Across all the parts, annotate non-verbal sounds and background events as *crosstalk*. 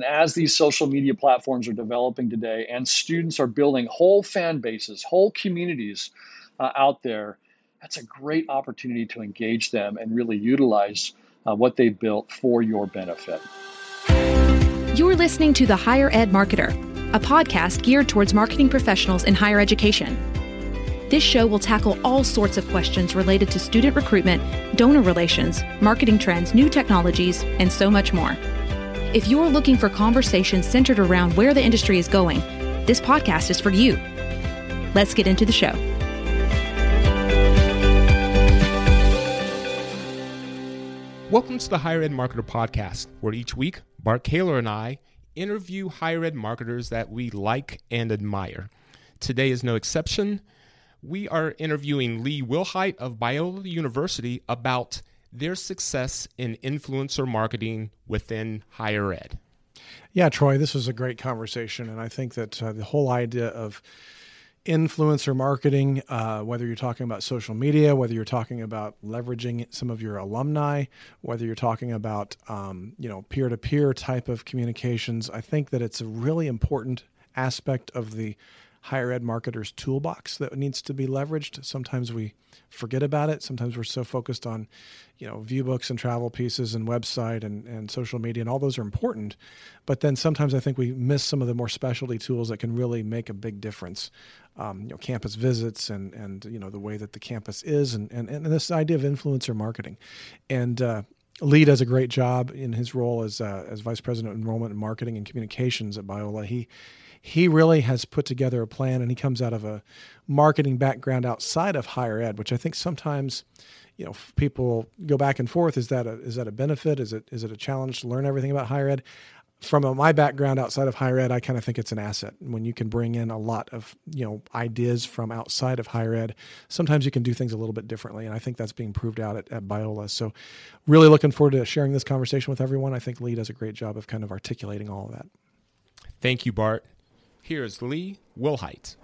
And as these social media platforms are developing today and students are building whole fan bases, whole communities uh, out there, that's a great opportunity to engage them and really utilize uh, what they built for your benefit. You're listening to The Higher Ed Marketer, a podcast geared towards marketing professionals in higher education. This show will tackle all sorts of questions related to student recruitment, donor relations, marketing trends, new technologies, and so much more. If you're looking for conversations centered around where the industry is going, this podcast is for you. Let's get into the show. Welcome to the Higher Ed Marketer Podcast, where each week, Bart Caylor and I interview higher ed marketers that we like and admire. Today is no exception. We are interviewing Lee Wilhite of Biola University about their success in influencer marketing within higher ed. Yeah, Troy, this was a great conversation. And I think that uh, the whole idea of influencer marketing, uh, whether you're talking about social media, whether you're talking about leveraging some of your alumni, whether you're talking about um, you know peer-to-peer type of communications, I think that it's a really important aspect of the higher ed marketers toolbox that needs to be leveraged. Sometimes we forget about it. Sometimes we're so focused on, you know, view books and travel pieces and website and, and social media, and all those are important. But then sometimes I think we miss some of the more specialty tools that can really make a big difference. Um, you know, campus visits and and you know the way that the campus is, and and, and this idea of influencer marketing, and uh, Lee does a great job in his role as uh, as vice president of enrollment and marketing and communications at Biola. He he really has put together a plan and he comes out of a marketing background outside of higher ed which i think sometimes you know people go back and forth is that a, is that a benefit? Is it is it a challenge to learn everything about higher ed? From a, my background outside of higher ed i kind of think it's an asset. When you can bring in a lot of you know ideas from outside of higher ed sometimes you can do things a little bit differently and i think that's being proved out at, at biola. So really looking forward to sharing this conversation with everyone. I think lee does a great job of kind of articulating all of that. Thank you bart Here's Lee Wilhite.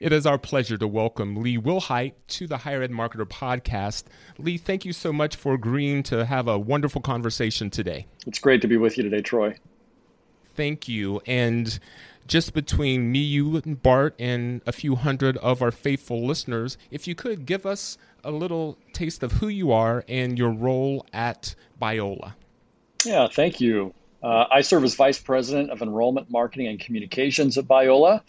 It is our pleasure to welcome Lee Wilhite to the Higher Ed Marketer podcast. Lee, thank you so much for agreeing to have a wonderful conversation today. It's great to be with you today, Troy. Thank you. And just between me, you, and Bart, and a few hundred of our faithful listeners, if you could give us a little taste of who you are and your role at Biola. Yeah, thank you. Uh, I serve as Vice President of Enrollment Marketing and Communications at Biola.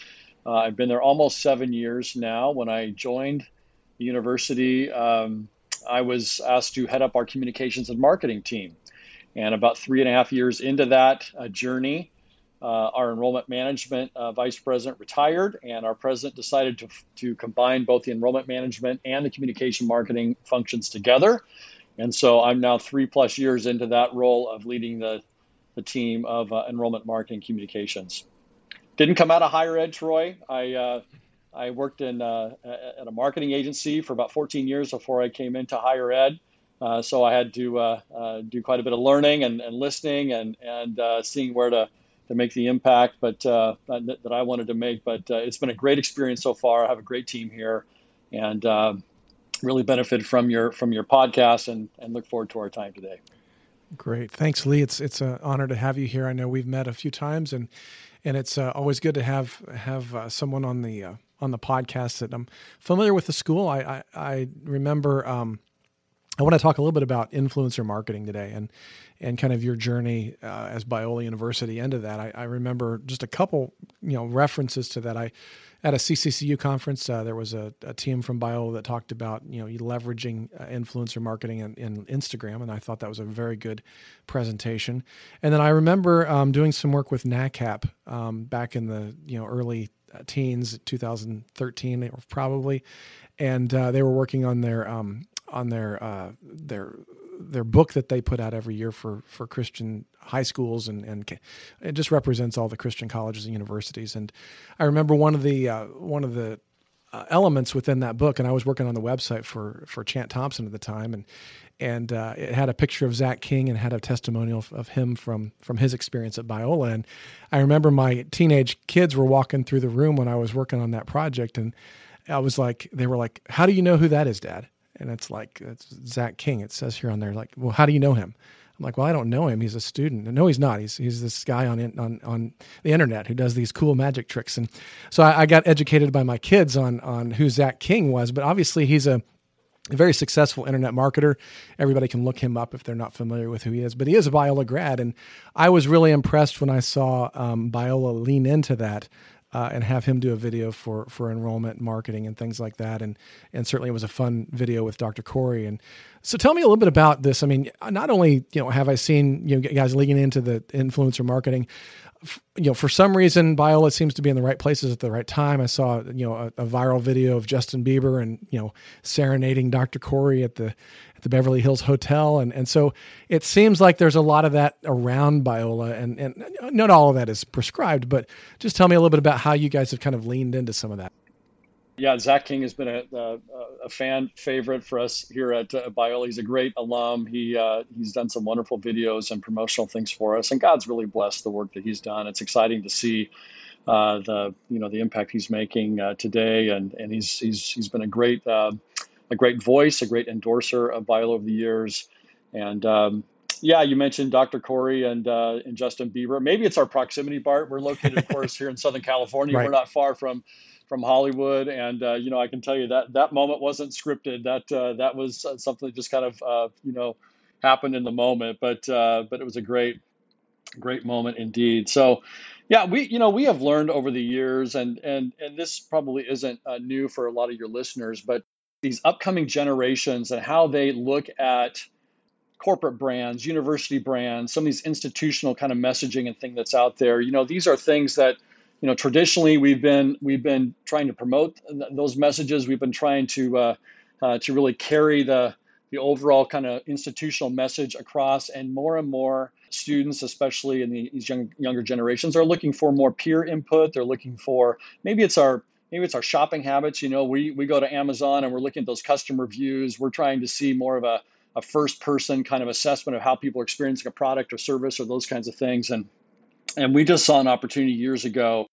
Uh, I've been there almost seven years now. When I joined the university, um, I was asked to head up our communications and marketing team. And about three and a half years into that uh, journey, uh, our enrollment management uh, vice president retired, and our president decided to, to combine both the enrollment management and the communication marketing functions together. And so I'm now three plus years into that role of leading the the team of uh, enrollment marketing communications. Didn't come out of higher ed, Troy. I uh, I worked in uh, at a marketing agency for about 14 years before I came into higher ed. Uh, so I had to uh, uh, do quite a bit of learning and, and listening and and seeing where to to make the impact, but that, that, I wanted to make. But it's been a great experience so far. I have a great team here, and really benefit from your from your podcast and and look forward to our time today. Great, thanks, Lee. It's it's an honor to have you here. I know we've met a few times, and and it's uh, always good to have have uh, someone on the uh, on the podcast that I'm familiar with the school. I I, I remember. Um, I want to talk a little bit about influencer marketing today, and and kind of your journey uh, as Biola University into that. I, I remember just a couple you know references to that. I at a CCCU conference, uh, there was a, a, team from Biola that talked about you know leveraging uh, influencer marketing in, in, Instagram, and I thought that was a very good presentation. And then I remember um, doing some work with NACCAP um, back in the you know early uh, teens, 2013 probably, and uh, they were working on their um, on their uh, their their book that they put out every year for for Christian high schools and and it just represents all the Christian colleges and universities. And I remember one of the uh, one of the uh, elements within that book, and I was working on the website for for Chant Thompson at the time, and and uh, it had a picture of Zach King and had a testimonial of, of, him from from his experience at Biola. And I remember my teenage kids were walking through the room when I was working on that project, and I was like, they were like, "How do you know who that is, Dad?" And it's like it's Zach King. It says here on there, like, "Well, how do you know him?" I'm like, well, I don't know him. He's a student. No, he's not. He's he's this guy on on on the internet who does these cool magic tricks. And so I, I got educated by my kids on on who Zach King was. But obviously, he's a a very successful internet marketer. Everybody can look him up if they're not familiar with who he is, but he is a Biola grad. And I was really impressed when I saw um, Biola lean into that uh, and have him do a video for for enrollment marketing and things like that. And and certainly it was a fun video with Dr. Corey. And so tell me a little bit about this. I mean, not only you know have I seen you know guys leaning into the influencer marketing, you know, for some reason, Biola seems to be in the right places at the right time. I saw, you know, a, a, viral video of Justin Bieber and you know serenading Dr. Corey at the at the Beverly Hills Hotel, and and so it seems like there's a lot of that around Biola, and and not all of that is prescribed, but just tell me a little bit about how you guys have kind of leaned into some of that. Yeah, Zach King has been a, a, a fan favorite for us here at uh, Biola. He's a great alum. He uh, he's done some wonderful videos and promotional things for us, and God's really blessed the work that he's done. It's exciting to see uh, the you know the impact he's making uh, today, and and he's he's he's been a great uh, a great voice, a great endorser of Biola over the years, and. Um, yeah, you mentioned Dr. Corey and uh, and Justin Bieber. Maybe it's our proximity, Bart. We're located, of *laughs* course, here in Southern California. Right. We're not far from from Hollywood, and uh, you know I can tell you that that moment wasn't scripted. That uh, that was uh, something that just kind of uh, you know happened in the moment. But uh, but it was a great great moment indeed. So yeah, we you know we have learned over the years, and and and this probably isn't uh, new for a lot of your listeners, but these upcoming generations and how they look at corporate brands, university brands, some of these institutional kind of messaging and thing that's out there. You know, these are things that you know, traditionally we've been we've been trying to promote those messages. We've been trying to uh, uh, to really carry the the overall kind of institutional message across, and more and more students, especially in the, these young, younger generations, are looking for more peer input. They're looking for maybe it's our maybe it's our shopping habits. You know, we we go to Amazon and we're looking at those customer reviews. We're trying to see more of a a first person kind of assessment of how people are experiencing a product or service or those kinds of things. And and we just saw an opportunity years ago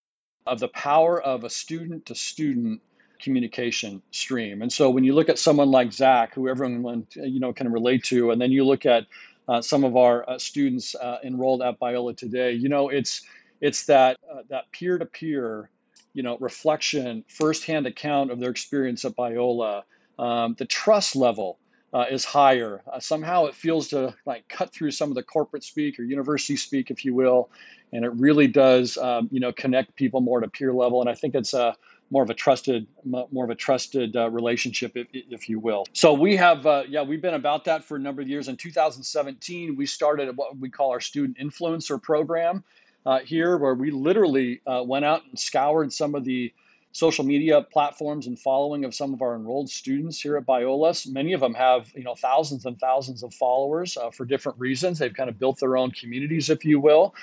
of the power of a student to student communication stream. And so when you look at someone like Zach, who everyone you know can relate to, and then you look at uh, some of our uh, students uh, enrolled at Biola today, you know it's it's that uh, that peer to peer, you know, reflection, firsthand account of their experience at Biola, um, the trust level. Uh, is higher. Uh, somehow it feels to like cut through some of the corporate speak or university speak, if you will, and it really does um, you know connect people more to peer level and i think it's a more of a trusted more of a trusted uh, relationship if, if, you will so we have uh, yeah we've been about that for a number of years in 2017 we started what we call our student influencer program uh, here where we literally uh, went out and scoured some of the social media platforms and following of some of our enrolled students here at Biola. Many of them have you know thousands and thousands of followers uh, for different reasons. They've kind of built their own communities, if you will.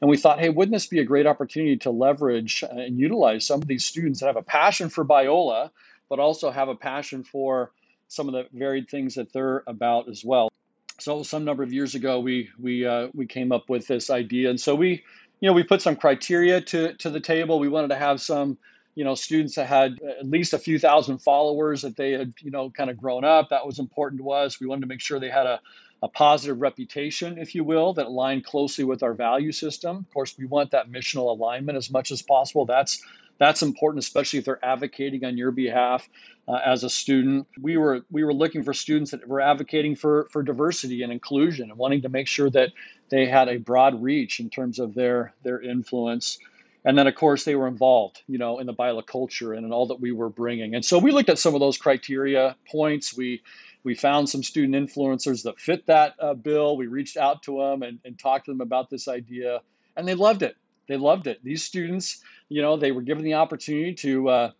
And we thought, hey, wouldn't this be a great opportunity to leverage and utilize some of these students that have a passion for Biola, but also have a passion for some of the varied things that they're about as well. So some number of years ago, we we uh, we came up with this idea, and so we, you know, we put some criteria to to the table. We wanted to have some, you know, students that had at least a few thousand followers that they had, you know, kind of grown up. That was important to us. We wanted to make sure they had a a positive reputation, if you will, that align closely with our value system. Of course, we want that missional alignment as much as possible. That's that's important, especially if they're advocating on your behalf uh, as a student. We were we were looking for students that were advocating for for diversity and inclusion and wanting to make sure that they had a broad reach in terms of their their influence. And then, of course, they were involved, you know, in the Biola culture and in all that we were bringing. And so we looked at some of those criteria points. We we found some student influencers that fit that uh, bill. We reached out to them and, and talked to them about this idea, and they loved it. They loved it. These students, you know, they were given the opportunity to uh,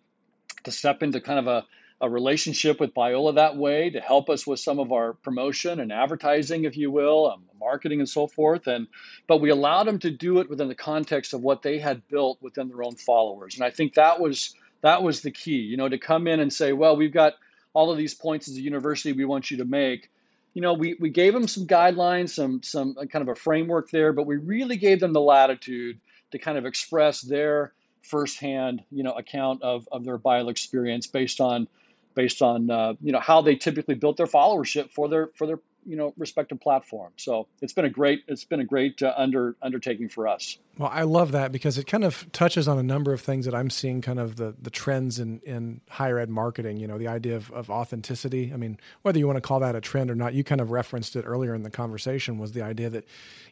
to step into kind of a, a relationship with Biola that way to help us with some of our promotion and advertising, if you will, um, marketing and so forth. And but we allowed them to do it within the context of what they had built within their own followers. And I think that was that was the key, you know, to come in and say, well, we've got all of these points as a university we want you to make. You know we, we gave them some guidelines some some uh, kind of a framework there but we really gave them the latitude to kind of express their firsthand you know account of, of their bio experience based on based on uh, you know how they typically built their followership for their for their you know respective platforms. So it's been a great it's been a great uh, under undertaking for us. Well, I love that because it kind of touches on a number of things that I'm seeing kind of the, the trends in, in higher ed marketing, you know, the idea of, of authenticity. I mean, whether you want to call that a trend or not, you kind of referenced it earlier in the conversation was the idea that,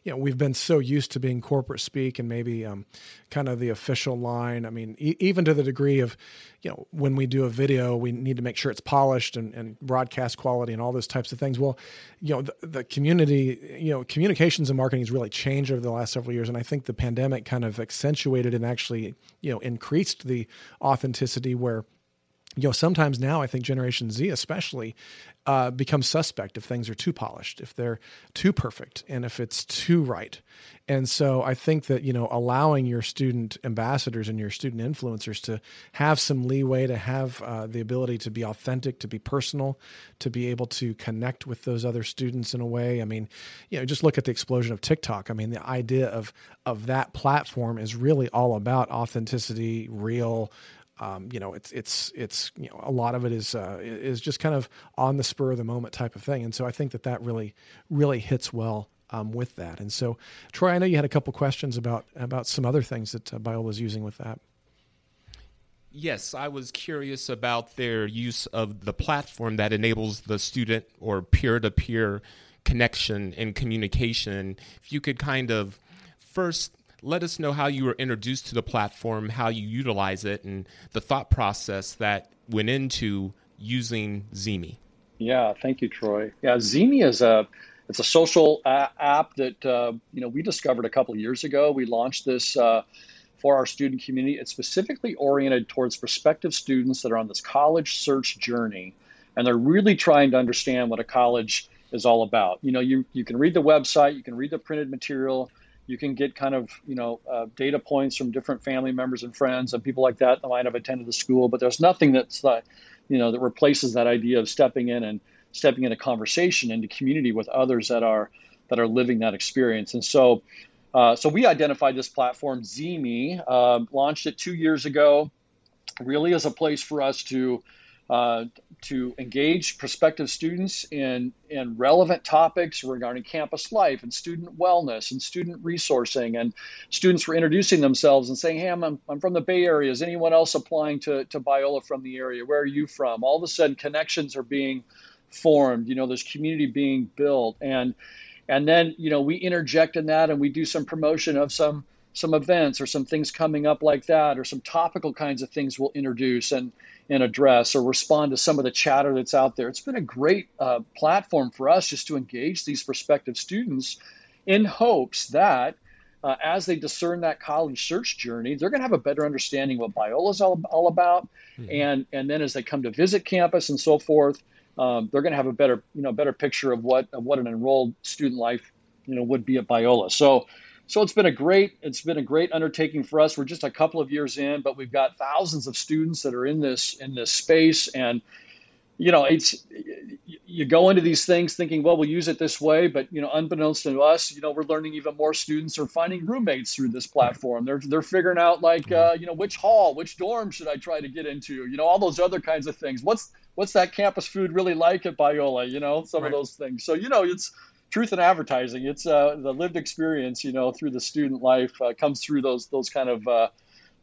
you know, we've been so used to being corporate speak and maybe um, kind of the official line. I mean, e- even to the degree of, you know, when we do a video, we need to make sure it's polished and, and broadcast quality and all those types of things. Well, you know, the, the community, you know, communications and marketing has really changed over the last several years. And I think the pandemic pandemic kind of accentuated and actually, you know, increased the authenticity where you know sometimes now i think generation z especially uh, becomes suspect if things are too polished if they're too perfect and if it's too right. And so i think that you know allowing your student ambassadors and your student influencers to have some leeway to have uh, the ability to be authentic to be personal to be able to connect with those other students in a way. I mean you know just look at the explosion of tiktok. I mean the idea of of that platform is really all about authenticity real um, you know, it's it's it's you know a lot of it is uh, is just kind of on the spur of the moment type of thing, and so I think that that really really hits well um, with that. And so, Troy, I know you had a couple questions about about some other things that uh, is using with that. Yes, I was curious about their use of the platform that enables the student or peer to peer connection and communication. If you could kind of first let us know how you were introduced to the platform, how you utilize it, and the thought process that went into using ZeeMee. Yeah, thank you, Troy. Yeah, ZeeMee is a it's a social a- app that uh, you know we discovered a couple years ago. We launched this uh, for our student community. It's specifically oriented towards prospective students that are on this college search journey, and they're really trying to understand what a college is all about. You know, you you can read the website, you can read the printed material, you can get kind of you know uh, data points from different family members and friends and people like that that might have attended the school but there's nothing that's uh, you know that replaces that idea of stepping in and stepping into conversation into community with others that are that are living that experience. And so uh, so we identified this platform ZeeMee, uh, launched it two years ago really as a place for us to uh, to engage prospective students in, in relevant topics regarding campus life and student wellness and student resourcing. And students were introducing themselves and saying, Hey, I'm, I'm from the Bay Area. Is anyone else applying to, to Biola from the area? Where are you from? All of a sudden, connections are being formed. You know, there's community being built. And and then, you know, we interject in that and we do some promotion of some some events or some things coming up like that or some topical kinds of things we'll introduce and and address or respond to some of the chatter that's out there. It's been a great uh, platform for us just to engage these prospective students in hopes that uh, as they discern that college search journey, they're going to have a better understanding of what Biola is all, all about, mm-hmm. and and then as they come to visit campus and so forth, um, they're going to have a better you know better picture of what of what an enrolled student life you know would be at Biola. So so it's been a great it's been a great undertaking for us. We're just a couple of years in, but we've got thousands of students that are in this in this space. And you know it's you go into these things thinking well we'll use it this way. But you know unbeknownst to us you know we're learning even more. Students are finding roommates through this platform. They're they're figuring out like uh, you know which hall which dorm should i try to get into? You know all those other kinds of things. What's what's that campus food really like at biola? You know some right. of those things. So you know it's truth in advertising. It's uh, the lived experience, you know, through the student life uh, comes through those those kind of uh,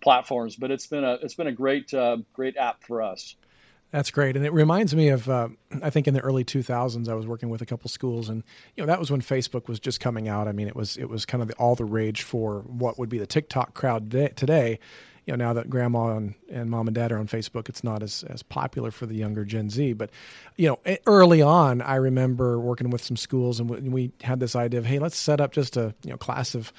platforms. But it's been a it's been a great uh, great app for us. That's great, and it reminds me of uh, I think in the early 2000s I was working with a couple schools, and you know that was when Facebook was just coming out. I mean, it was it was kind of the, all the rage for what would be the TikTok crowd today you know now that grandma and, and mom and dad are on Facebook, it's not as as popular for the younger Gen Z. But you know, early on, I remember working with some schools, and we, had this idea of, hey, let's set up just a you know class of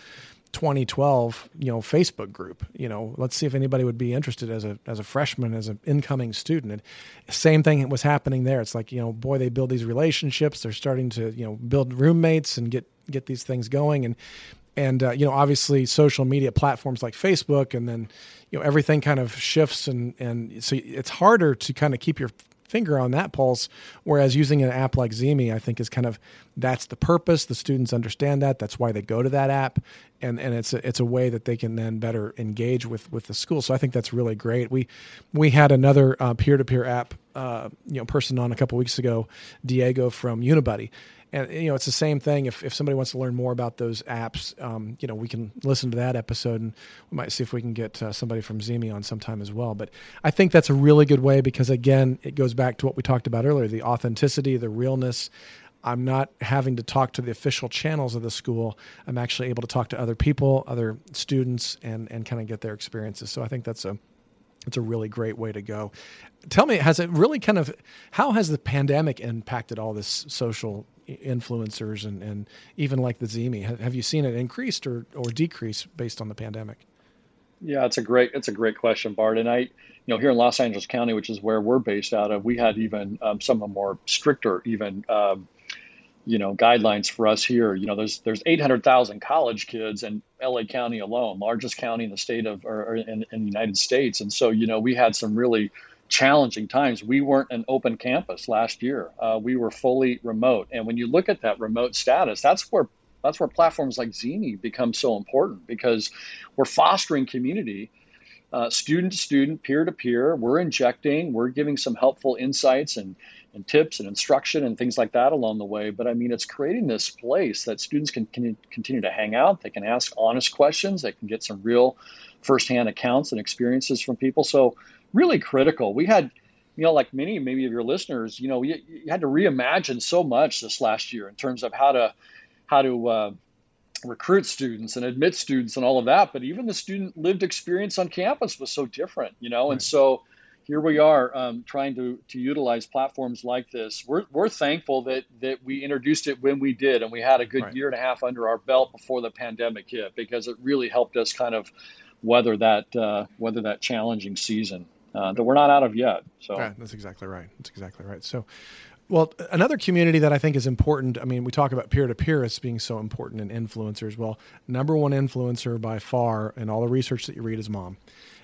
2012 you know facebook group you know let's see if anybody would be interested as a as a freshman as an incoming student. And same thing was happening there. It's like you know boy they build these relationships. They're starting to you know build roommates and get get these things going. And and uh, you know obviously social media platforms like facebook and then you know everything kind of shifts and and so it's harder to kind of keep your finger on that pulse whereas using an app like ZeeMee I think is kind of that's the purpose. The students understand that. That's why they go to that app. And and it's a, it's a way that they can then better engage with with the school. So I think that's really great. We we had another uh, peer-to-peer app uh, you know person on a couple weeks ago Diego from Unibuddy and you know it's the same thing. If if somebody wants to learn more about those apps, um, you know we can listen to that episode, and we might see if we can get uh, somebody from ZeeMee on sometime as well. But I think that's a really good way because again, it goes back to what we talked about earlier: the authenticity, the realness. I'm not having to talk to the official channels of the school. I'm actually able to talk to other people, other students, and and kind of get their experiences. So I think that's a it's a really great way to go. Tell me, has it really kind of how has the pandemic impacted all this social influencers and, and even like the ZeeMee? Have, have you seen it increased or, or decrease based on the pandemic? Yeah, it's a great it's a great question, Bart. And I, you know, here in Los Angeles County, which is where we're based out of, we had even um, some of the more stricter even um, you know guidelines for us here. You know, there's there's 800,000 college kids in LA County alone, largest county in the state of or, or in, in, the United States, and so you know we had some really challenging times. We weren't an open campus last year. Uh, we were fully remote, and when you look at that remote status, that's where that's where platforms like ZeeMee become so important because we're fostering community. Uh, student to student, peer to peer, we're injecting, we're giving some helpful insights and and tips and instruction and things like that along the way. But I mean, it's creating this place that students can, can continue to hang out. They can ask honest questions. They can get some real firsthand accounts and experiences from people. So really critical. We had, you know, like many maybe of your listeners, you know, you, you had to reimagine so much this last year in terms of how to how to uh, recruit students and admit students and all of that. But even the student lived experience on campus was so different, you know, right. and so here we are um, trying to, to utilize platforms like this. We're, we're thankful that, that we introduced it when we did, and we had a good right. year and a half under our belt before the pandemic hit because it really helped us kind of weather that uh, weather that challenging season uh, that we're not out of yet. So yeah, that's exactly right. That's exactly right. So. Well, another community that I think is important. I mean, we talk about peer to peer as being so important in influencers. Well, number one influencer by far in all the research that you read is mom.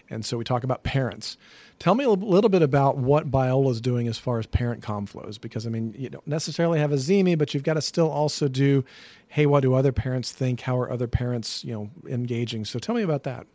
And so we talk about parents. Tell me a little bit about what Biola is doing as far as parent CommFlows, because I mean, you don't necessarily have a ZeeMee, but you've got to still also do, hey, what do other parents think? How are other parents, you know, engaging? So tell me about that.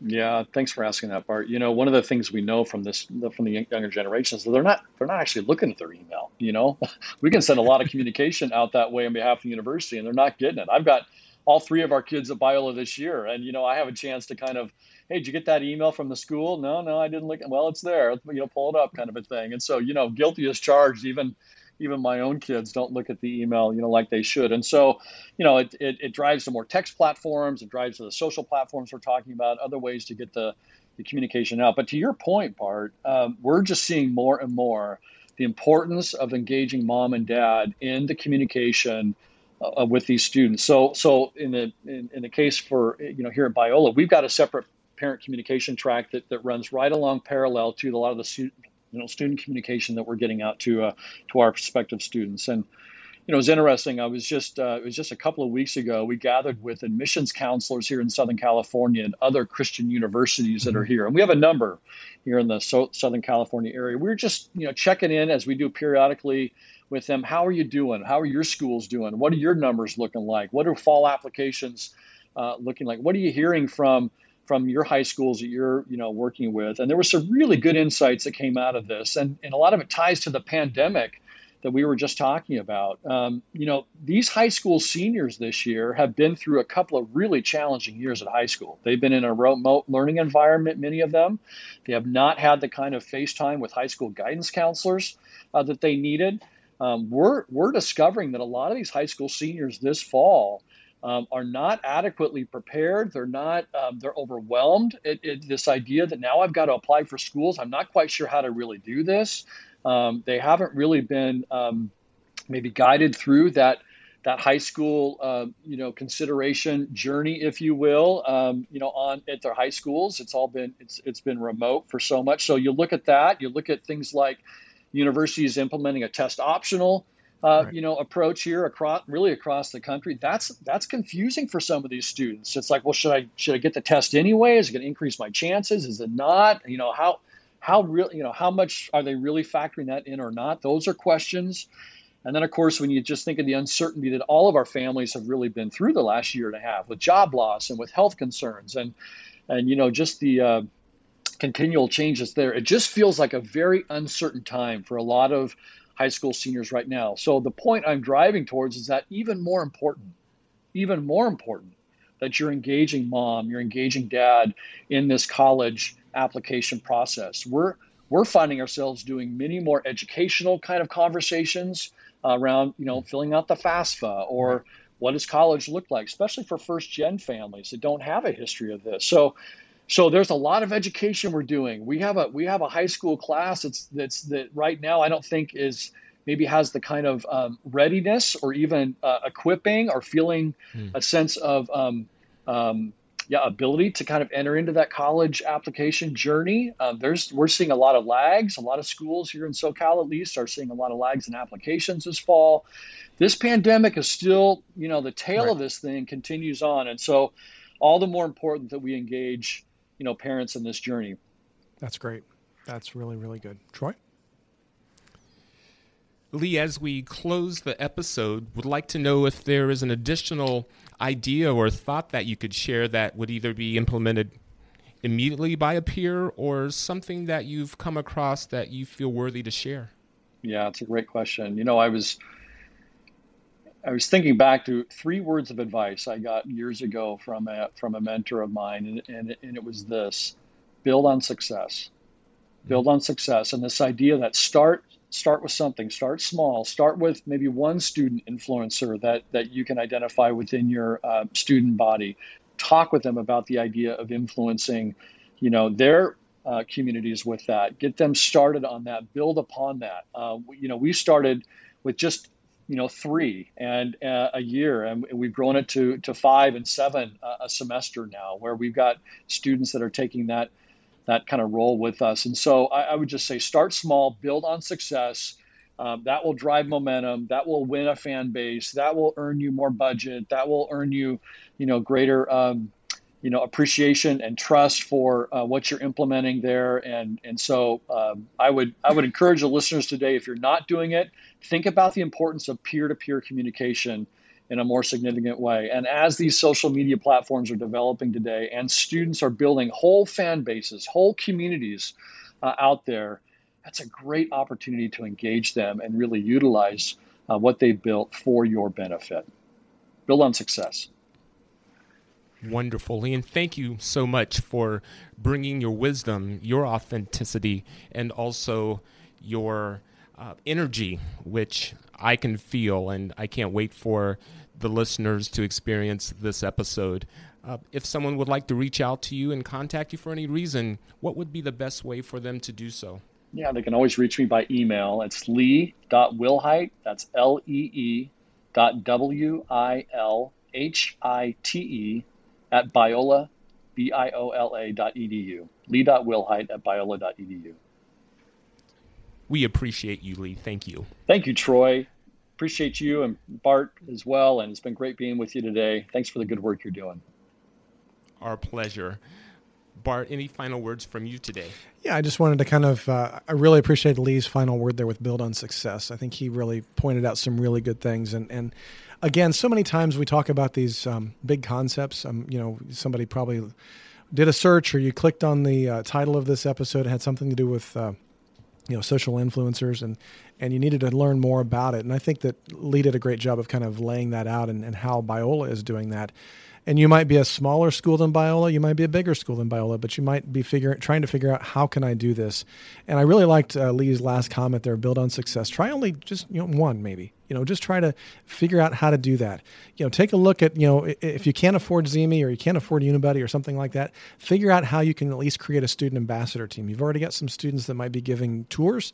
Yeah, thanks for asking that, Bart. You know, one of the things we know from this from the younger generations is they're not they're not actually looking at their email. You know, *laughs* we can send a lot of communication out that way on behalf of the university, and they're not getting it. I've got all three of our kids at Biola this year, and you know, I have a chance to kind of hey, did you get that email from the school? No, no, I didn't look. Well, it's there. You know, pull it up, kind of a thing. And so, you know, guilty as charged. Even even my own kids don't look at the email, you know, like they should. And so, you know, it, it, it drives to more text platforms. It drives to the social platforms we're talking about, other ways to get the, the communication out. But to your point, Bart, um, we're just seeing more and more the importance of engaging mom and dad in the communication uh, with these students. So, so in the in, in, the case for you know here at Biola, we've got a separate parent communication track that, that runs right along parallel to a lot of the you know, student communication that we're getting out to uh, to our prospective students. And you know, it's interesting. I was just uh, it was just a couple of weeks ago. We gathered with admissions counselors here in Southern California and other Christian universities that are mm-hmm. here, and we have a number here in the so- Southern California area. We we're just you know checking in as we do periodically with them. How are you doing? How are your schools doing? What are your numbers looking like? What are fall applications uh, looking like? What are you hearing from from your high schools that you're you know working with. And there were some really good insights that came out of this. And, and a lot of it ties to the pandemic that we were just talking about. Um, you know these high school seniors this year have been through a couple of really challenging years at high school. They've been in a remote learning environment many of them. They have not had the kind of face time with high school guidance counselors uh, that they needed. Um, we're, we're discovering that a lot of these high school seniors this fall um, are not adequately prepared. They're not, um, they're overwhelmed. It, it, this idea that now I've got to apply for schools, I'm not quite sure how to really do this. Um, they haven't really been um, maybe guided through that that high school, uh, you know, consideration journey, if you will, um, you know, on at their high schools. It's all been it's it's been remote for so much. So you look at that. You look at things like universities implementing a test optional uh, right. you know approach here across really across the country that's that's confusing for some of these students. It's like well should i should i get the test anyway? Is it going to increase my chances? Is it not? You know how how real you know how much are they really factoring that in or not? Those are questions. And then of course when you just think of the uncertainty that all of our families have really been through the last year and a half with job loss and with health concerns and and you know just the uh, continual changes there it just feels like a very uncertain time for a lot of high school seniors right now. So the point I'm driving towards is that even more important, even more important, that you're engaging mom, you're engaging dad in this college application process. We're we're finding ourselves doing many more educational kind of conversations around, you know, filling out the FAFSA or what does college look like, especially for first gen families that don't have a history of this. So so there's a lot of education we're doing. We have a we have a high school class that's that's that right now I don't think is maybe has the kind of um, readiness or even uh, equipping or feeling mm. a sense of um, um, yeah ability to kind of enter into that college application journey. Uh, there's we're seeing a lot of lags. A lot of schools here in SoCal at least are seeing a lot of lags in applications this fall. This pandemic is still you know the tail right. of this thing continues on, and so all the more important that we engage you know parents in this journey. That's great. That's really really good. Troy. Lee, as we close the episode, would like to know if there is an additional idea or thought that you could share that would either be implemented immediately by a peer or something that you've come across that you feel worthy to share. Yeah, it's a great question. You know, I was I was thinking back to three words of advice I got years ago from a from a mentor of mine, and and, and it was this: build on success, build on success, and this idea that start start with something, start small, start with maybe one student influencer that that you can identify within your uh, student body. Talk with them about the idea of influencing, you know, their uh, communities with that. Get them started on that. Build upon that. Uh, you know, we started with just you know three and uh, a year. And we've grown it to to five and seven uh, a semester now where we've got students that are taking that that kind of role with us. And so i, I would just say start small build on success. Um, that will drive momentum. That will win a fan base. That will earn you more budget. That will earn you you know greater um, you know appreciation and trust for uh, what you're implementing there. And and so um, i would i would encourage the listeners today if you're not doing it think about the importance of peer-to-peer communication in a more significant way. And as these social media platforms are developing today and students are building whole fan bases whole communities uh, out there that's a great opportunity to engage them and really utilize uh, what they've built for your benefit. Build on success. Wonderful. And thank you so much for bringing your wisdom, your authenticity, and also your uh, energy, which I can feel. And I can't wait for the listeners to experience this episode. Uh, if someone would like to reach out to you and contact you for any reason, what would be the best way for them to do so? Yeah, they can always reach me by email. It's lee.wilhite, that's L E E dot W I L H I T E at Biola, B-I-O-L-A dot edu. Lee.wilhite at Biola dot edu. We appreciate you, Lee. Thank you. Thank you, Troy. Appreciate you and Bart as well. And it's been great being with you today. Thanks for the good work you're doing. Our pleasure. Bart, any final words from you today? Yeah, I just wanted to kind of, uh, I really appreciate Lee's final word there with build on success. I think he really pointed out some really good things. And, and again, so many times we talk about these um, big concepts. Um, you know, somebody probably did a search or you clicked on the uh, title of this episode. It had something to do with, uh, you know, social influencers and, and you needed to learn more about it. And I think that Lee did a great job of kind of laying that out and, and how Biola is doing that and you might be a smaller school than Biola, you might be a bigger school than Biola, but you might be figuring trying to figure out how can I do this. And I really liked uh, Lee's last comment there: build on success. Try only just you know one maybe. You know, just try to figure out how to do that. You know, take a look at you know if you can't afford ZeeMee or you can't afford Unibuddy or something like that. Figure out how you can at least create a student ambassador team. You've already got some students that might be giving tours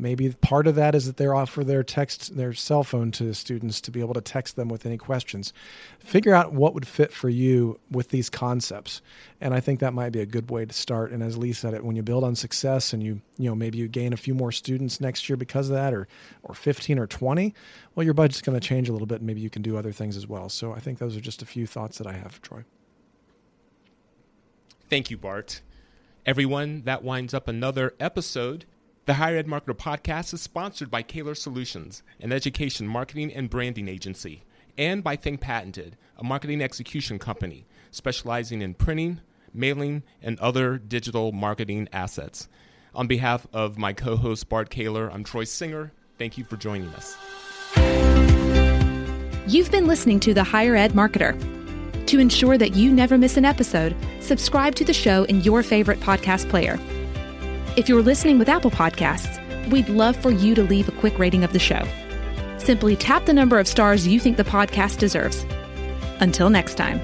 Maybe part of that is that they offer their text, their cell phone to students to be able to text them with any questions. Figure out what would fit for you with these concepts, and I think that might be a good way to start. And as Lee said, it when you build on success and you you know maybe you gain a few more students next year because of that, or or 15 or 20, well your budget's going to change a little bit. And maybe you can do other things as well. So I think those are just a few thoughts that I have, Troy. Thank you, Bart. Everyone, that winds up another episode the Higher Ed Marketer podcast is sponsored by Caylor Solutions, an education marketing and branding agency, and by Think Patented, a marketing execution company specializing in printing, mailing, and other digital marketing assets. On behalf of my co host Bart Caylor, I'm Troy Singer. Thank you for joining us. You've been listening to The Higher Ed Marketer. To ensure that you never miss an episode, subscribe to the show in your favorite podcast player. If you're listening with Apple Podcasts, we'd love for you to leave a quick rating of the show. Simply tap the number of stars you think the podcast deserves. Until next time.